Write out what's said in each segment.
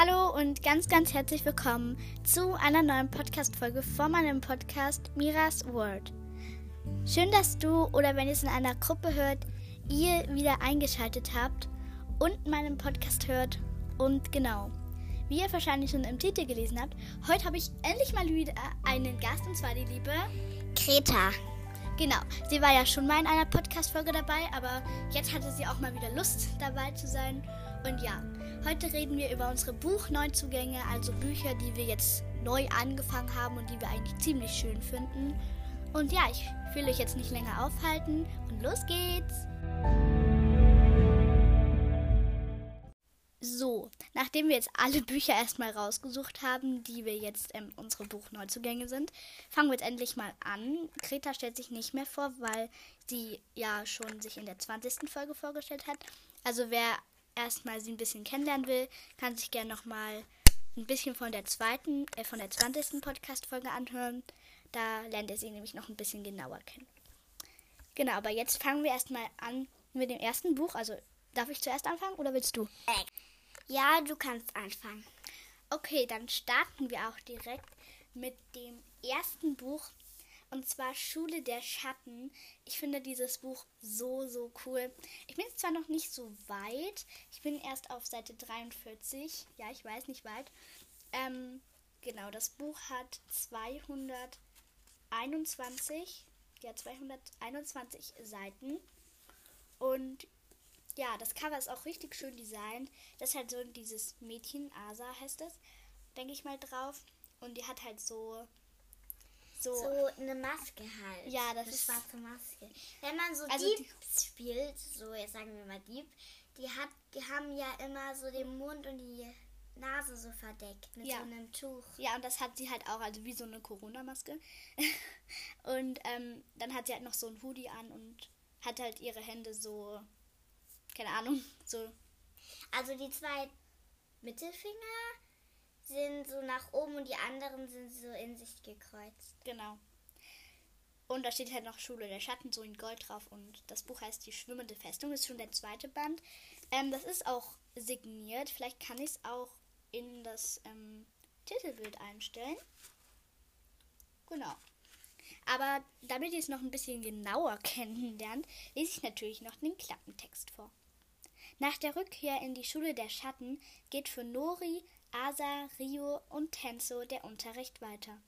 Hallo und ganz, ganz herzlich willkommen zu einer neuen Podcast-Folge von meinem Podcast Miras World. Schön, dass du oder wenn ihr es in einer Gruppe hört, ihr wieder eingeschaltet habt und meinen Podcast hört. Und genau, wie ihr wahrscheinlich schon im Titel gelesen habt, heute habe ich endlich mal wieder einen Gast und zwar die liebe Greta. Genau, sie war ja schon mal in einer Podcast-Folge dabei, aber jetzt hatte sie auch mal wieder Lust dabei zu sein. Und ja, heute reden wir über unsere Buchneuzugänge, also Bücher, die wir jetzt neu angefangen haben und die wir eigentlich ziemlich schön finden. Und ja, ich will euch jetzt nicht länger aufhalten und los geht's! So, nachdem wir jetzt alle Bücher erstmal rausgesucht haben, die wir jetzt ähm, unsere Buchneuzugänge sind, fangen wir jetzt endlich mal an. Greta stellt sich nicht mehr vor, weil sie ja schon sich in der 20. Folge vorgestellt hat. Also wer erstmal sie ein bisschen kennenlernen will, kann sich gerne nochmal ein bisschen von der zweiten, äh, von der 20. Podcast-Folge anhören. Da lernt ihr sie nämlich noch ein bisschen genauer kennen. Genau, aber jetzt fangen wir erstmal an mit dem ersten Buch. Also darf ich zuerst anfangen oder willst du? Äh, ja, du kannst anfangen. Okay, dann starten wir auch direkt mit dem ersten Buch. Und zwar Schule der Schatten. Ich finde dieses Buch so, so cool. Ich bin zwar noch nicht so weit. Ich bin erst auf Seite 43. Ja, ich weiß nicht weit. Ähm, genau, das Buch hat 221. Ja, 221 Seiten. Und ja, das Cover ist auch richtig schön designt. Das ist halt so dieses Mädchen, Asa heißt es, denke ich mal drauf. Und die hat halt so. So, so eine Maske halt. Ja, das eine ist. schwarze Maske. Wenn man so Also Dieb spielt, so jetzt sagen wir mal Dieb, die hat, die haben ja immer so den Mund und die Nase so verdeckt mit Ja. so einem Tuch. Ja, und das hat sie halt auch, also wie so eine Corona-Maske. und ähm, dann hat sie halt noch so ein Hoodie an und hat halt ihre Hände so, keine Ahnung, so, Also die zwei Mittelfinger sind so nach oben und die anderen sind so in sich gekreuzt. genau. Und da steht halt noch Schule der Schatten, so in Gold drauf. Und das Buch heißt Die schwimmende Festung, ist schon der zweite Band. Ähm, das ist auch signiert. Vielleicht kann ich es auch in das ähm, Titelbild einstellen. Genau. Aber damit ihr es noch ein bisschen genauer kennenlernt, lese ich natürlich noch den Klappentext vor. Nach der Rückkehr in die Schule der Schatten geht für Nori, Asa, Rio und Tenso der Unterricht weiter.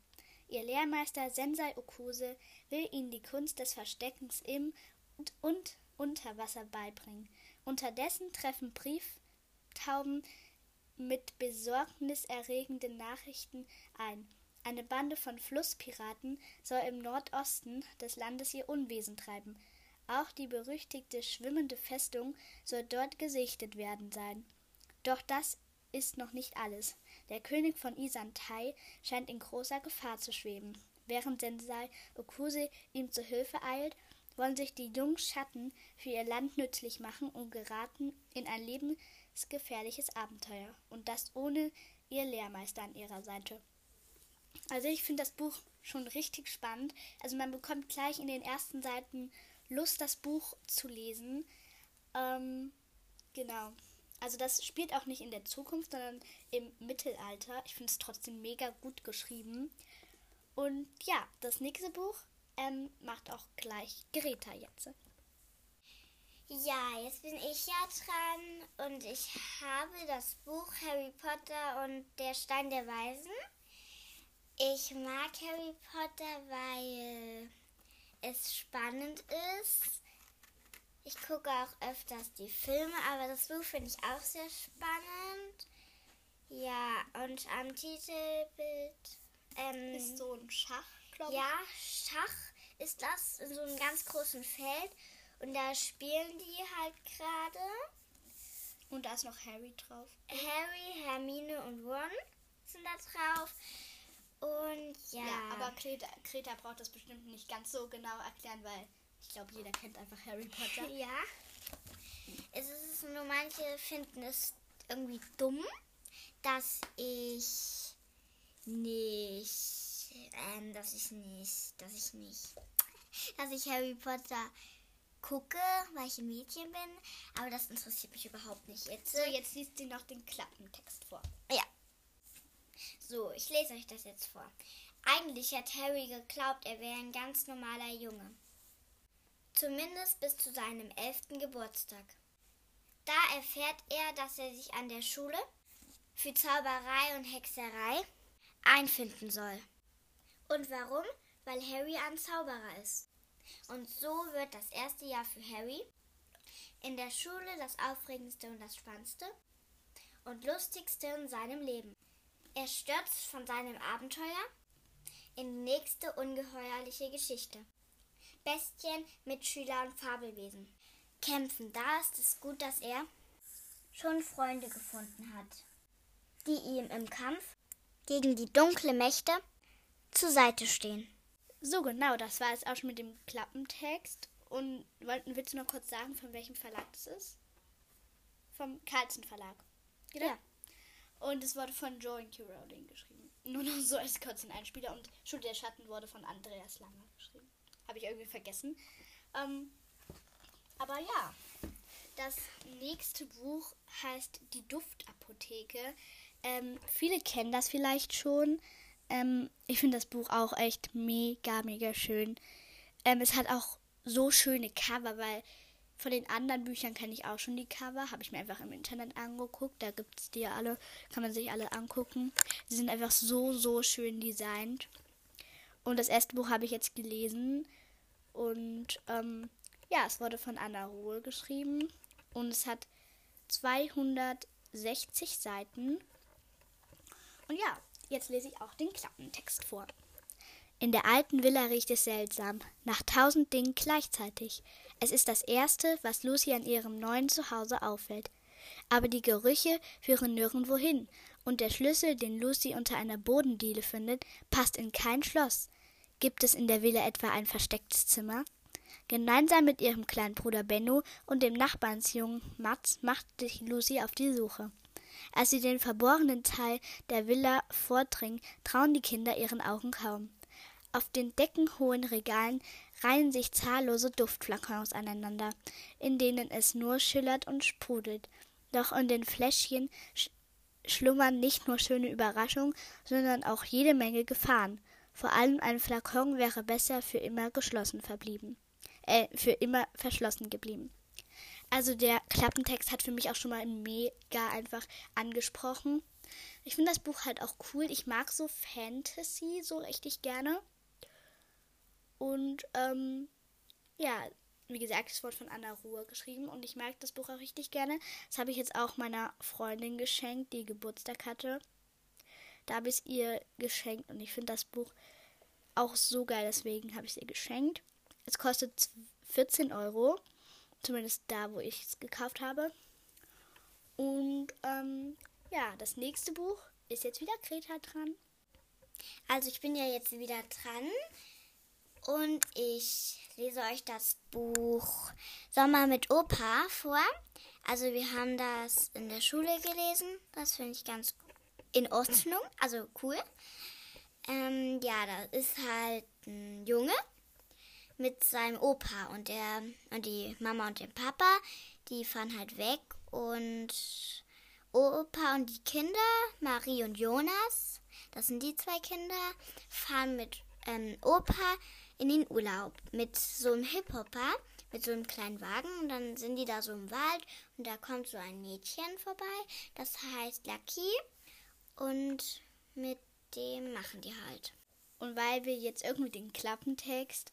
Ihr Lehrmeister Sensei Okuse will ihnen die Kunst des Versteckens im und, und unter Wasser beibringen. Unterdessen treffen Brieftauben mit besorgniserregenden Nachrichten ein. Eine Bande von Flusspiraten soll im Nordosten des Landes ihr Unwesen treiben. Auch die berüchtigte schwimmende Festung soll dort gesichtet werden sein. Doch das ist noch nicht alles. Der König von Isantai scheint in großer Gefahr zu schweben. Während Sensei Okuse ihm zu Hilfe eilt, wollen sich die jungen Schatten für ihr Land nützlich machen und geraten in ein lebensgefährliches Abenteuer. Und das ohne ihr Lehrmeister an ihrer Seite. Also ich finde das Buch schon richtig spannend. Also man bekommt gleich in den ersten Seiten Lust, das Buch zu lesen. Ähm, genau. Also das spielt auch nicht in der Zukunft, sondern im Mittelalter. Ich finde es trotzdem mega gut geschrieben. Und ja, das nächste Buch ähm, macht auch gleich Greta jetzt. Ja, jetzt bin ich ja dran und ich habe das Buch Harry Potter und der Stein der Weisen. Ich mag Harry Potter, weil es spannend ist. Ich gucke auch öfters die Filme, aber das Buch finde ich auch sehr spannend. Ja, und am Titelbild ähm, Ist so ein Schach, glaube ich. ja, Schach ist das in so einem ganz großen Feld und da spielen die halt gerade. Und da ist noch Harry drauf. Harry, Hermine und Ron sind da drauf. Und ja, Ja, aber Greta, Greta braucht das bestimmt nicht ganz so genau erklären, weil ich glaube, jeder kennt einfach Harry Potter. ja. Es ist nur manche finden es irgendwie dumm, dass ich nicht, ähm, dass ich nicht, dass ich nicht, dass ich Harry Potter gucke, weil ich ein Mädchen bin. Aber das interessiert mich überhaupt nicht jetzt. So, jetzt liest sie noch den Klappentext vor. Ja. So, ich lese euch das jetzt vor. Eigentlich hat Harry geglaubt, er wäre ein ganz normaler Junge. Zumindest bis zu seinem elften Geburtstag. Da erfährt er, dass er sich an der Schule für Zauberei und Hexerei einfinden soll. Und warum? Weil Harry ein Zauberer ist. Und so wird das erste Jahr für Harry in der Schule das aufregendste und das spannendste und lustigste in seinem Leben. Er stürzt von seinem Abenteuer in die nächste ungeheuerliche Geschichte. Bestien, Mitschüler und Fabelwesen kämpfen. Da ist es gut, dass er schon Freunde gefunden hat, die ihm im Kampf gegen die dunkle Mächte zur Seite stehen. So genau, das war es auch schon mit dem Klappentext. Und wollten, willst du noch kurz sagen, von welchem Verlag das Vom Carlsen Verlag. Genau. Ja. Und es wurde von Joan Q. Rowling geschrieben. Nur noch so als kurzen Einspieler. Und Schule der Schatten wurde von Andreas Langer geschrieben. Habe ich irgendwie vergessen. Ähm, aber ja, das nächste Buch heißt Die Duftapotheke. Ähm, viele kennen das vielleicht schon. Ähm, ich finde das Buch auch echt mega, mega schön. Ähm, es hat auch so schöne Cover, weil von den anderen Büchern kenne ich auch schon die Cover. Habe ich mir einfach im Internet angeguckt. Da gibt es die alle, kann man sich alle angucken. Sie sind einfach so, so schön designt. Und das erste Buch habe ich jetzt gelesen. Und ähm, ja, es wurde von Anna Ruhe geschrieben. Und es hat 260 Seiten. Und ja, jetzt lese ich auch den Klappentext vor. In der alten Villa riecht es seltsam, nach tausend Dingen gleichzeitig. Es ist das Erste, was Lucy an ihrem neuen Zuhause auffällt. Aber die Gerüche führen nirgendwo hin, und der Schlüssel, den Lucy unter einer Bodendiele findet, passt in kein Schloss. Gibt es in der Villa etwa ein verstecktes Zimmer? Gemeinsam mit ihrem kleinen Bruder Benno und dem Nachbarnsjungen Mats macht sich Lucy auf die Suche. Als sie den verborgenen Teil der Villa vordringen, trauen die Kinder ihren Augen kaum. Auf den deckenhohen Regalen reihen sich zahllose Duftflakons aneinander, in denen es nur schillert und sprudelt. Doch in den Fläschchen sch schlummern nicht nur schöne Überraschungen, sondern auch jede Menge Gefahren. Vor allem ein Flakon wäre besser für immer geschlossen verblieben. Äh, für immer verschlossen geblieben. Also der Klappentext hat für mich auch schon mal mega einfach angesprochen. Ich finde das Buch halt auch cool. Ich mag so Fantasy so richtig gerne. Und ähm, ja, wie gesagt, es wurde von Anna Ruhr geschrieben und ich mag das Buch auch richtig gerne. Das habe ich jetzt auch meiner Freundin geschenkt, die Geburtstag hatte. Da habe ich es ihr geschenkt und ich finde das Buch auch so geil, deswegen habe ich es ihr geschenkt. Es kostet 14 Euro, zumindest da, wo ich es gekauft habe. Und ähm, ja, das nächste Buch ist jetzt wieder Greta dran. Also ich bin ja jetzt wieder dran. Und ich lese euch das Buch Sommer mit Opa vor. Also wir haben das in der Schule gelesen. Das finde ich ganz in Ordnung, also cool. Ähm, ja, da ist halt ein Junge mit seinem Opa und der und die Mama und der Papa, die fahren halt weg und Opa und die Kinder, Marie und Jonas, das sind die zwei Kinder, fahren mit ähm, Opa in den Urlaub mit so einem Hip-Hopper, mit so einem kleinen Wagen. Und dann sind die da so im Wald und da kommt so ein Mädchen vorbei. Das heißt Lucky. Und mit dem machen die halt. Und weil wir jetzt irgendwie den Klappentext,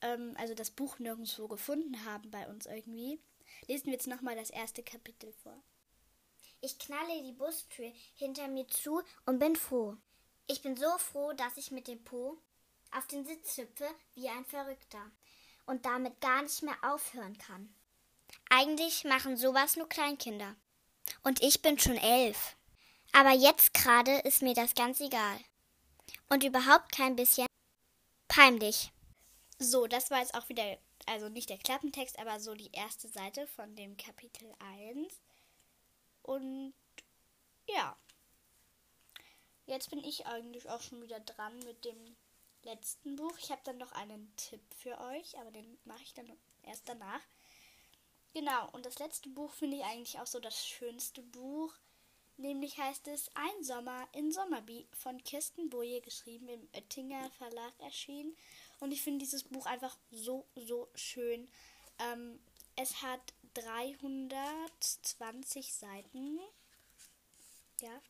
ähm, also das Buch nirgendwo gefunden haben bei uns irgendwie, lesen wir jetzt nochmal das erste Kapitel vor. Ich knalle die Bustür hinter mir zu und bin froh. Ich bin so froh, dass ich mit dem Po auf den Sitz hüpfe wie ein Verrückter und damit gar nicht mehr aufhören kann. Eigentlich machen sowas nur Kleinkinder. Und ich bin schon elf. Aber jetzt gerade ist mir das ganz egal. Und überhaupt kein bisschen peinlich. So, das war jetzt auch wieder, also nicht der Klappentext, aber so die erste Seite von dem Kapitel 1. Und ja. Jetzt bin ich eigentlich auch schon wieder dran mit dem letzten Buch. Ich habe dann noch einen Tipp für euch, aber den mache ich dann erst danach. Genau, und das letzte Buch finde ich eigentlich auch so das schönste Buch. Nämlich heißt es Ein Sommer in Sommerby von Kirsten Boje, geschrieben im Oettinger Verlag erschienen. Und ich finde dieses Buch einfach so, so schön. Ähm, es hat 320 Seiten. Ja.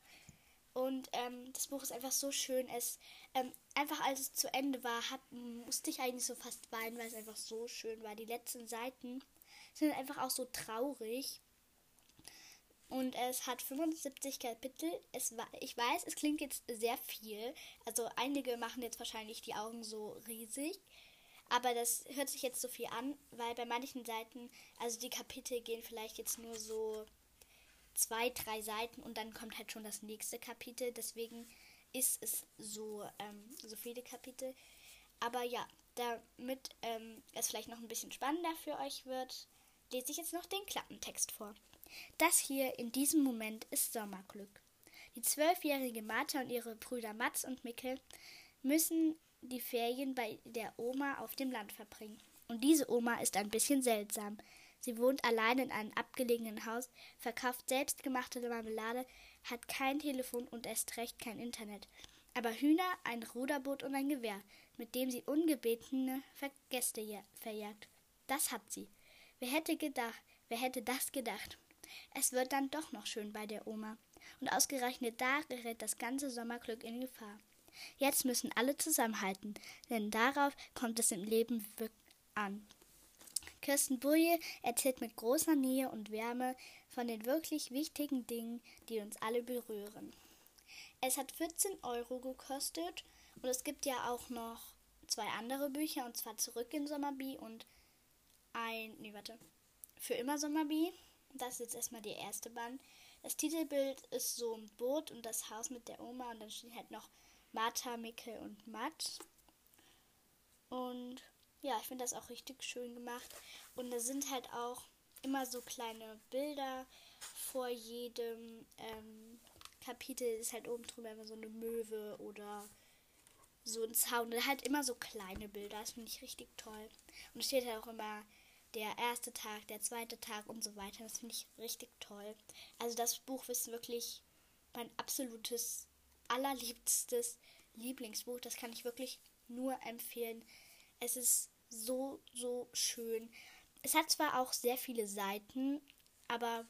Und ähm, das Buch ist einfach so schön. Es ähm, einfach als es zu Ende war, hat, musste ich eigentlich so fast weinen, weil es einfach so schön war. Die letzten Seiten sind einfach auch so traurig. Und es hat 75 Kapitel. Es ich weiß, es klingt jetzt sehr viel. Also einige machen jetzt wahrscheinlich die Augen so riesig. Aber das hört sich jetzt so viel an, weil bei manchen Seiten, also die Kapitel gehen vielleicht jetzt nur so zwei, drei Seiten und dann kommt halt schon das nächste Kapitel. Deswegen ist es so, ähm, so viele Kapitel. Aber ja, damit ähm, es vielleicht noch ein bisschen spannender für euch wird, lese ich jetzt noch den Klappentext vor. Das hier in diesem Moment ist Sommerglück. Die zwölfjährige Martha und ihre Brüder Mats und Mickel müssen die Ferien bei der Oma auf dem Land verbringen. Und diese Oma ist ein bisschen seltsam. Sie wohnt allein in einem abgelegenen Haus, verkauft selbstgemachte Marmelade, hat kein Telefon und erst recht kein Internet. Aber Hühner, ein Ruderboot und ein Gewehr, mit dem sie ungebetene Gäste verjagt. Das hat sie. Wer hätte gedacht, wer hätte das gedacht? Es wird dann doch noch schön bei der Oma. Und ausgerechnet da gerät das ganze Sommerglück in Gefahr. Jetzt müssen alle zusammenhalten, denn darauf kommt es im Leben an. Kirsten Burje erzählt mit großer Nähe und Wärme von den wirklich wichtigen Dingen, die uns alle berühren. Es hat 14 Euro gekostet und es gibt ja auch noch zwei andere Bücher und zwar Zurück in Sommerby und ein, nee, warte, für immer Sommerby. Das ist jetzt erstmal die erste Band. Das Titelbild ist so ein Boot und das Haus mit der Oma und dann steht halt noch Martha, Mickel und Matt. Und ja, ich finde das auch richtig schön gemacht. Und da sind halt auch immer so kleine Bilder vor jedem ähm, Kapitel. Ist halt oben drüber immer so eine Möwe oder so ein Zaun. Und halt immer so kleine Bilder. Das finde ich richtig toll. Und es steht halt auch immer der erste Tag, der zweite Tag und so weiter. Das finde ich richtig toll. Also das Buch ist wirklich mein absolutes, allerliebstes Lieblingsbuch. Das kann ich wirklich nur empfehlen. Es ist so, so schön. Es hat zwar auch sehr viele Seiten, aber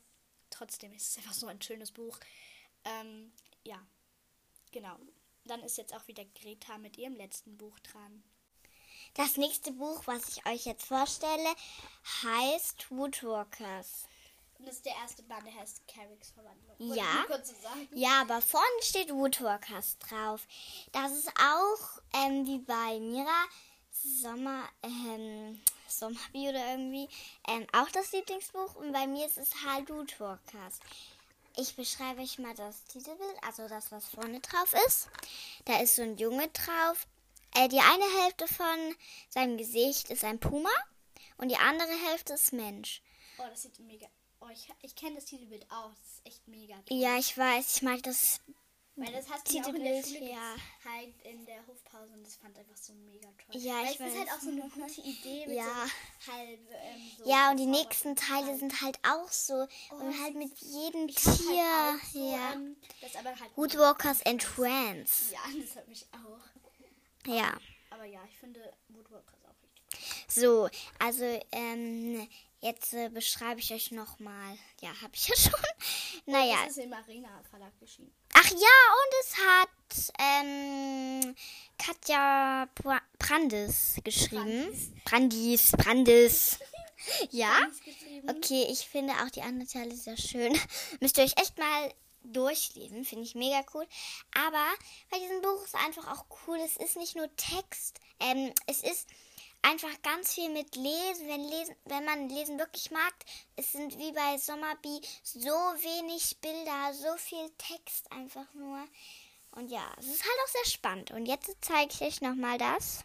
trotzdem ist es einfach so ein schönes Buch. Ähm, ja, genau. Dann ist jetzt auch wieder Greta mit ihrem letzten Buch dran. Das nächste Buch, was ich euch jetzt vorstelle, heißt Woodwalkers. Und das ist der erste Band, der heißt Carricks Verwandlung. Ja. Ja, aber vorne steht Woodwalkers drauf. Das ist auch ähm, wie bei Mira Sommer, ähm, Sommerby oder irgendwie ähm, auch das Lieblingsbuch. Und bei mir ist es halt Woodwalkers. Ich beschreibe euch mal das Titelbild, also das, was vorne drauf ist. Da ist so ein Junge drauf äh, die eine Hälfte von seinem Gesicht ist ein Puma und die andere Hälfte ist Mensch. Oh, das sieht mega. Oh, ich, ich kenne das Titelbild auch. Das ist echt mega. Toll. Ja, ich weiß. Ich mag das. Weil das hast du ja auch in der Schule ja. halt in der Hofpause und das fand einfach so mega toll. Ja, Weil ich weiß. ist halt auch so eine gute Idee mit ja. so halb. Ähm, so ja, und die nächsten Teile halt. sind halt auch so oh, und halt mit jedem Tier. Halt so, ja. Das aber halt Woodwalkers and Friends. Ja, das hat mich auch. Ja. Aber ja, ich finde Woodwalkers auch richtig. So, also ähm, jetzt äh, beschreibe ich euch nochmal. Ja, habe ich ja schon. naja. Das ist im Arena Verlag geschrieben. Ach ja, und es hat ähm, Katja Brandes geschrieben. Brandis, Brandes. ja. Okay, ich finde auch die anderen Teile sehr schön. Müsst ihr euch echt mal durchlesen, finde ich mega cool. Aber ist einfach auch cool, es ist nicht nur Text, ähm, es ist einfach ganz viel mit Lesen. Wenn, lesen, wenn man Lesen wirklich mag, es sind wie bei Sommerby so wenig Bilder, so viel Text einfach nur. Und ja, es ist halt auch sehr spannend. Und jetzt zeige ich euch nochmal das.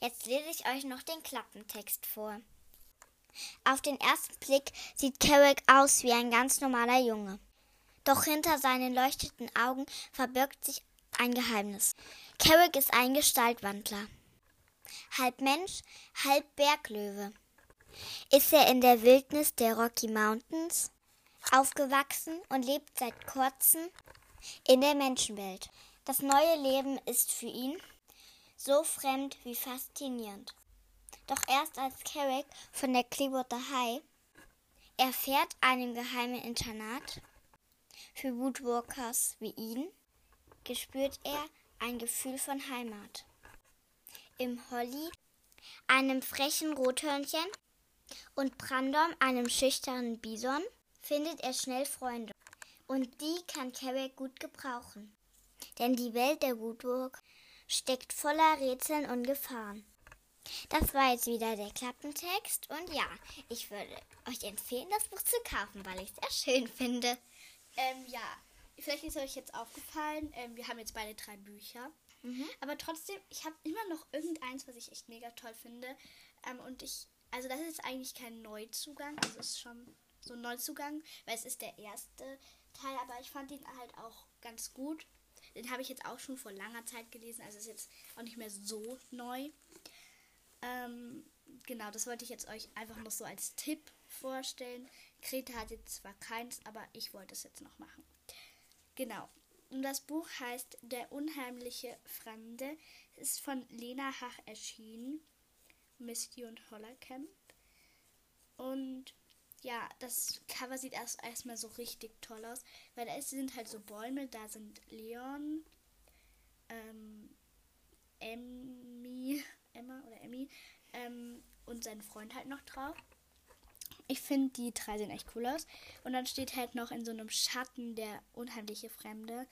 Jetzt lese ich euch noch den Klappentext vor. Auf den ersten Blick sieht Carrick aus wie ein ganz normaler Junge. Doch hinter seinen leuchtenden Augen verbirgt sich ein Geheimnis. Carrick ist ein Gestaltwandler. Halb Mensch, halb Berglöwe. ist er in der Wildnis der Rocky Mountains aufgewachsen und lebt seit kurzem in der Menschenwelt. Das neue Leben ist für ihn so fremd wie faszinierend. Doch erst als Carrick von der Clearwater High erfährt, einem geheimen Internat für Woodwalkers wie ihn, gespürt er ein Gefühl von Heimat. Im Holly, einem frechen Rothörnchen, und Brandom, einem schüchternen Bison, findet er schnell Freunde. Und die kann Carrick gut gebrauchen. Denn die Welt der Woodwalk steckt voller Rätseln und Gefahren. Das war jetzt wieder der Klappentext und ja, ich würde euch empfehlen, das Buch zu kaufen, weil ich es sehr schön finde. Ähm, ja, vielleicht ist euch jetzt aufgefallen, ähm, wir haben jetzt beide drei Bücher. Mhm. Aber trotzdem, ich habe immer noch irgendeins, was ich echt mega toll finde. Ähm, und ich, also das ist eigentlich kein Neuzugang, es ist schon so ein Neuzugang, weil es ist der erste Teil, aber ich fand ihn halt auch ganz gut. Den habe ich jetzt auch schon vor langer Zeit gelesen, also ist jetzt auch nicht mehr so neu. Ähm, genau, das wollte ich jetzt euch einfach noch so als Tipp vorstellen. Greta hat jetzt zwar keins, aber ich wollte es jetzt noch machen. Genau. Und das Buch heißt Der unheimliche Fremde. Es ist von Lena Hach erschienen. Misty und Hollercamp. Und ja, das Cover sieht erst erstmal so richtig toll aus, weil da sind halt so Bäume, da sind Leon, ähm, Emmy, Emma oder Emmy ähm, und sein Freund halt noch drauf. Ich finde, die drei sehen echt cool aus. Und dann steht halt noch in so einem Schatten der unheimliche Fremde.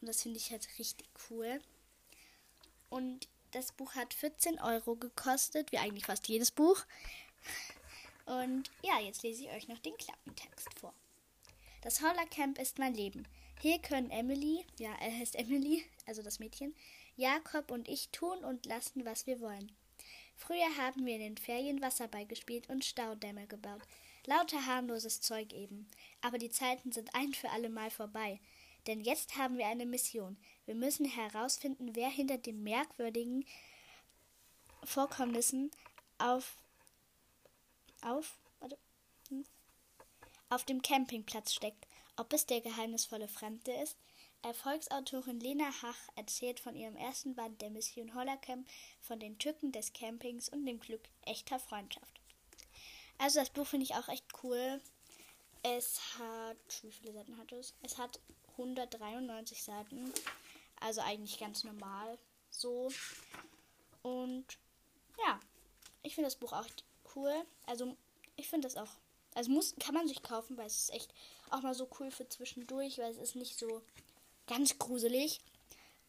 Und das finde ich halt richtig cool. Und das Buch hat 14 Euro gekostet, wie eigentlich fast jedes Buch. Und ja, jetzt lese ich euch noch den Klappentext vor. Das Camp ist mein Leben. Hier können Emily, ja, er heißt Emily, also das Mädchen, Jakob und ich tun und lassen, was wir wollen. Früher haben wir in den Ferien Wasserball gespielt und Staudämme gebaut. Lauter harmloses Zeug eben. Aber die Zeiten sind ein für alle Mal vorbei. Denn jetzt haben wir eine Mission. Wir müssen herausfinden, wer hinter den merkwürdigen Vorkommnissen auf auf, warte, hm, auf dem Campingplatz steckt. Ob es der geheimnisvolle Fremde ist? Erfolgsautorin Lena Hach erzählt von ihrem ersten Band der Mission Hollercamp, von den Tücken des Campings und dem Glück echter Freundschaft. Also das Buch finde ich auch echt cool. Es hat, wie viele Seiten hat es? Es hat 193 Seiten. Also eigentlich ganz normal so. Und ja, ich finde das Buch auch cool. Also ich finde das auch. Also muss, kann man sich kaufen, weil es ist echt auch mal so cool für zwischendurch, weil es ist nicht so ganz gruselig.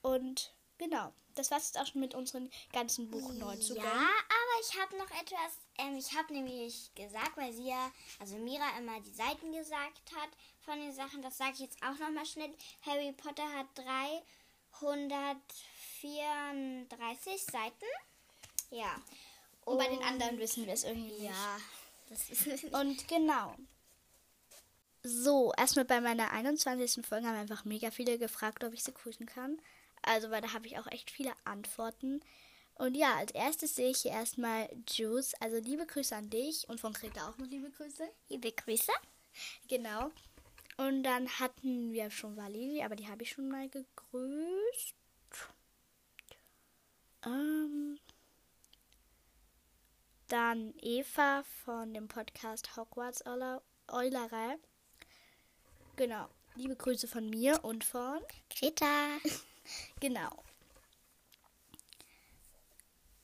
Und genau, das war es jetzt auch schon mit unseren ganzen Buchneuzugängen. Ja, aber ich habe noch etwas. Ähm, ich habe nämlich gesagt, weil sie ja, also Mira immer die Seiten gesagt hat von den Sachen. Das sage ich jetzt auch noch mal schnell. Harry Potter hat 334 Seiten. Ja. Und, Und bei den anderen wissen wir es irgendwie ja, nicht. Und genau. So, erstmal bei meiner 21. Folge haben einfach mega viele gefragt, ob ich sie grüßen kann. Also, weil da habe ich auch echt viele Antworten. Und ja, als erstes sehe ich hier erstmal Juice. Also, liebe Grüße an dich und von Greta auch noch liebe Grüße. Liebe Grüße. Genau. Und dann hatten wir schon Valili, aber die habe ich schon mal gegrüßt. Ähm, dann Eva von dem Podcast Hogwarts Eulerei. Genau. Liebe Grüße von mir und von Greta. genau.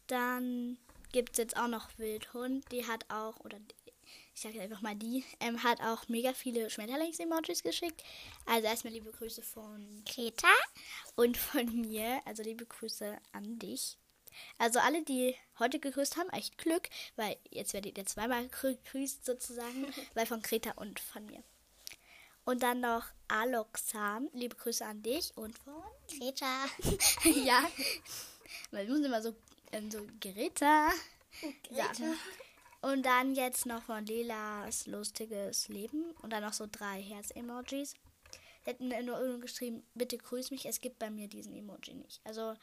Dann gibt es jetzt auch noch Wildhund. Die hat auch, oder ich sage einfach mal die, ähm, hat auch mega viele Schmetterlings-Emojis geschickt. Also erstmal liebe Grüße von Greta und von mir. Also liebe Grüße an dich. Also alle, die heute gegrüßt haben, echt Glück, weil jetzt werdet ihr zweimal gegrüßt sozusagen, weil von Greta und von mir. Und dann noch Aloxan, liebe Grüße an dich und von Greta. ja, weil wir sind immer so, ähm, so Greta. Greta. Ja. Und dann jetzt noch von Lelas lustiges Leben und dann noch so drei Herz-Emojis. Sie hätten nur geschrieben, bitte grüß mich, es gibt bei mir diesen Emoji nicht. Also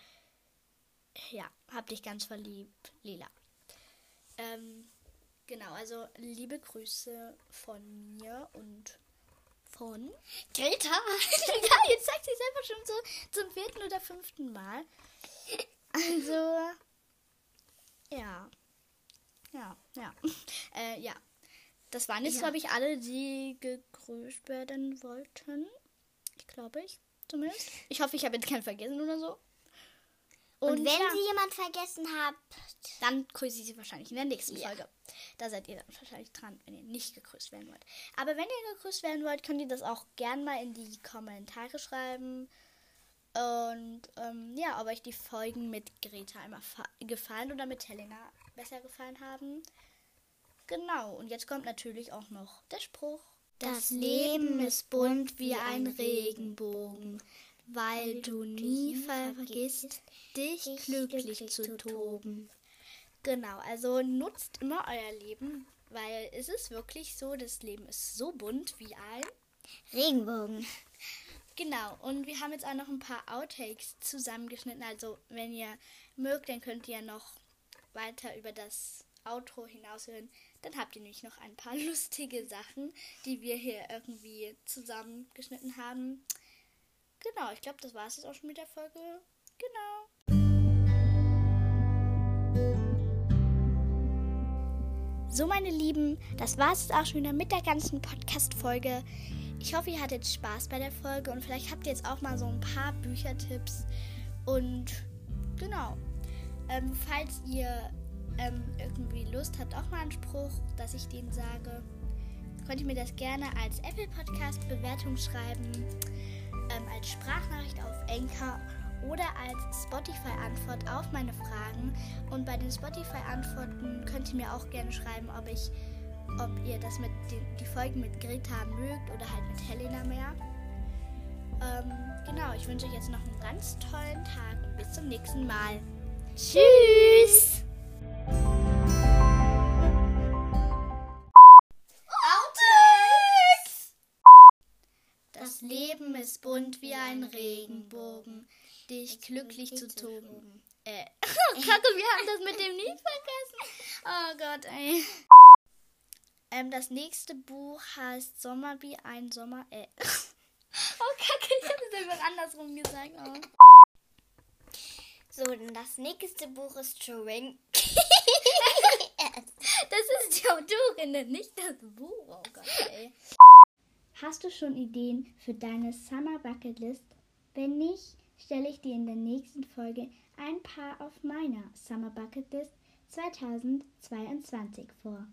ja, hab dich ganz verliebt, Lila. Ähm, Genau, also liebe Grüße von mir und von Greta. ja, jetzt sagt sie selber schon so zum vierten oder fünften Mal. Also, ja. Ja, ja. Äh, ja. Das waren jetzt, Ja. glaube ich, alle, die gegrüßt werden wollten. Ich glaube ich, zumindest. Ich hoffe, ich habe jetzt keinen vergessen oder so. Und, wenn ja, Sie jemand vergessen habt, dann grüße ich sie wahrscheinlich in der nächsten Ja. Folge. Da seid ihr dann wahrscheinlich dran, wenn ihr nicht gegrüßt werden wollt. Aber wenn ihr gegrüßt werden wollt, könnt ihr das auch gern mal in die Kommentare schreiben. Und ähm, ja, ob euch die Folgen mit Greta einmal fa- gefallen oder mit Helena besser gefallen haben. Genau, und jetzt kommt natürlich auch noch der Spruch. Das Leben ist bunt wie ein Regenbogen, weil du nie vergisst, dich glücklich zu toben. Genau, also nutzt immer euer Leben, weil es ist wirklich so, das Leben ist so bunt wie ein. Regenbogen. Genau, und wir haben jetzt auch noch ein paar Outtakes zusammengeschnitten. Also, wenn ihr mögt, dann könnt ihr noch weiter über das Outro hinaushören. Dann habt ihr nämlich noch ein paar lustige Sachen, die wir hier irgendwie zusammengeschnitten haben. Genau, ich glaube, das war es jetzt auch schon mit der Folge. Genau. So, meine Lieben, das war es jetzt auch schon wieder mit der ganzen Podcast-Folge. Ich hoffe, ihr hattet Spaß bei der Folge und vielleicht habt ihr jetzt auch mal so ein paar Büchertipps. Und genau, ähm, falls ihr ähm, irgendwie Lust habt, auch mal einen Spruch, dass ich den sage, könnt ihr mir das gerne als Apple Podcast Bewertung schreiben, ähm, als Sprachnachricht auf Anchor oder als Spotify-Antwort auf meine Fragen. Und bei den Spotify-Antworten könnt ihr mir auch gerne schreiben, ob ich, ob ihr das mit den, die Folgen mit Greta mögt oder halt mit Helena mehr. Ähm, genau, ich wünsche euch jetzt noch einen ganz tollen Tag bis zum nächsten Mal. Tschüss! Das Leben ist bunt wie ein Regenbogen, dich glücklich zu toben. Äh, oh Gott, und wir haben das mit dem Lied vergessen. Oh Gott, ey. Ähm, das nächste Buch heißt Sommer wie ein Sommer. Äh. Oh Kacke, ich habe es einfach andersrum gesagt. Oh. So, und das nächste Buch ist Turing. Das ist die Autorin, nicht das Buch. Oh Gott, ey. Hast du schon Ideen für deine Summer Bucket List? Wenn nicht, stelle ich dir in der nächsten Folge ein paar auf meiner Summer Bucket List 2022 vor.